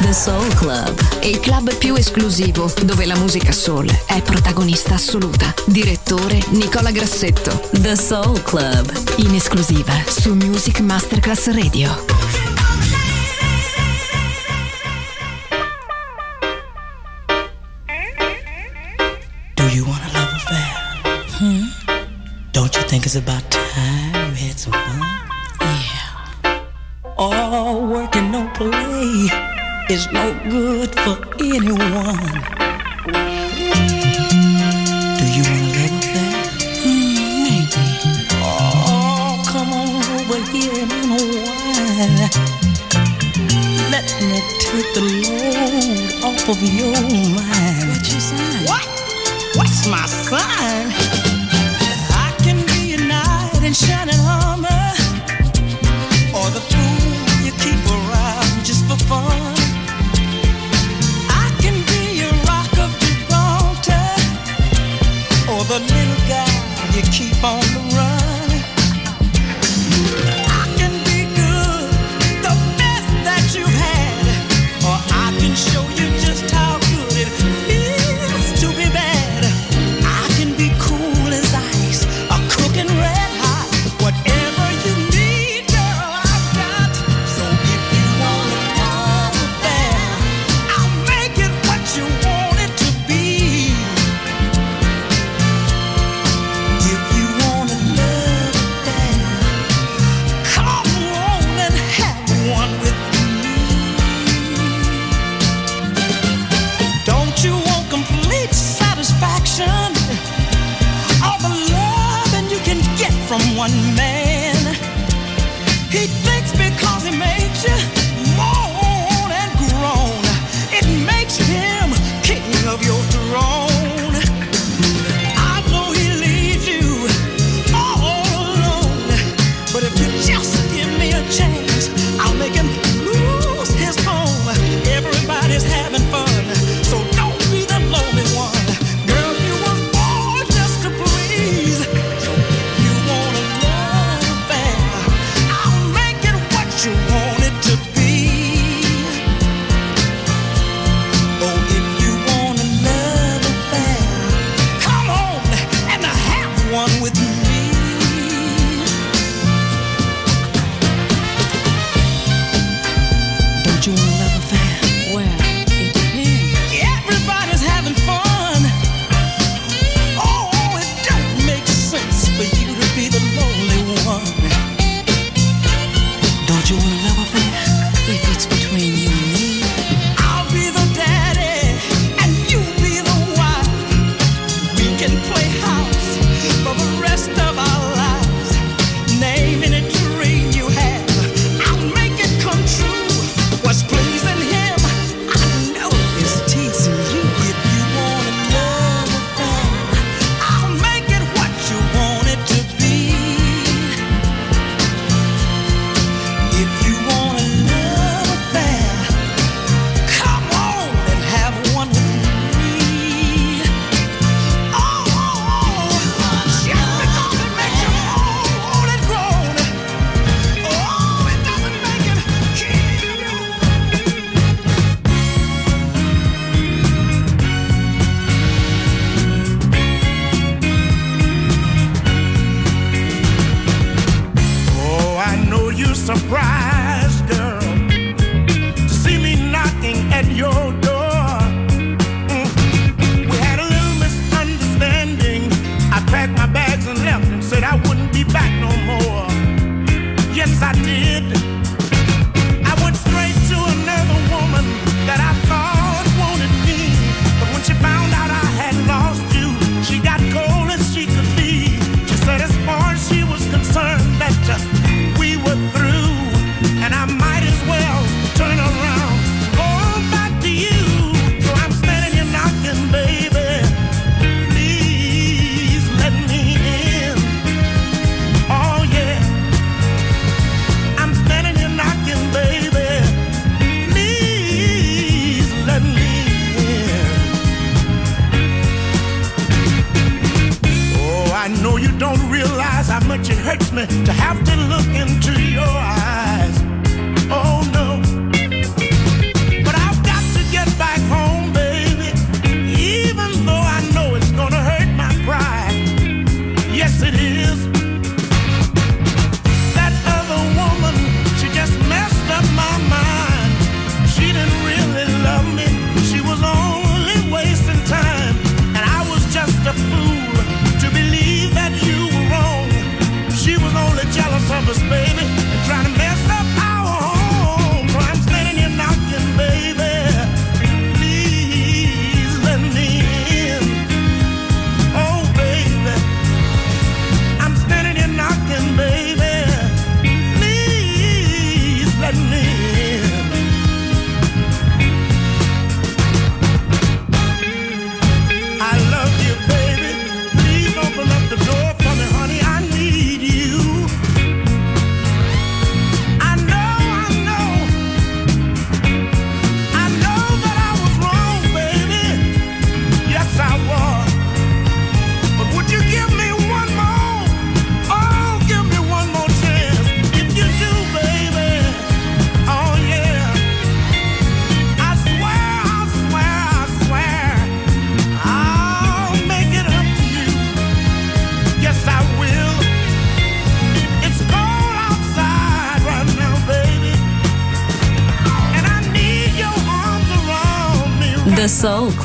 The Soul Club è il club più esclusivo dove la musica soul è protagonista assoluta. Direttore Nicola Grassetto. The Soul Club. In esclusiva su Music Masterclass Radio. Do you want a love affair? Hmm? Don't you think it's about time we had some fun. is no good for anyone. Do you wanna live with that? Maybe. Oh, come on over here and unwind. Let me take the load off of your mind. What's your sign? What? What's my sign? I can be a knight in shining armor.